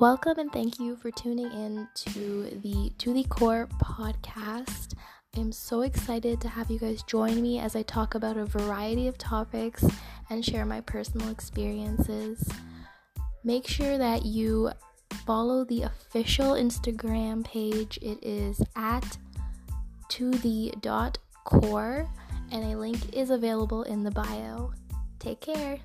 Welcome and thank you for tuning in to the To the Kaur podcast. I'm so excited to have you guys join me as I talk about a variety of topics and share my personal experiences. Make sure that you follow the official Instagram page. It is at to the dot kaur and a link is available in the bio. Take care.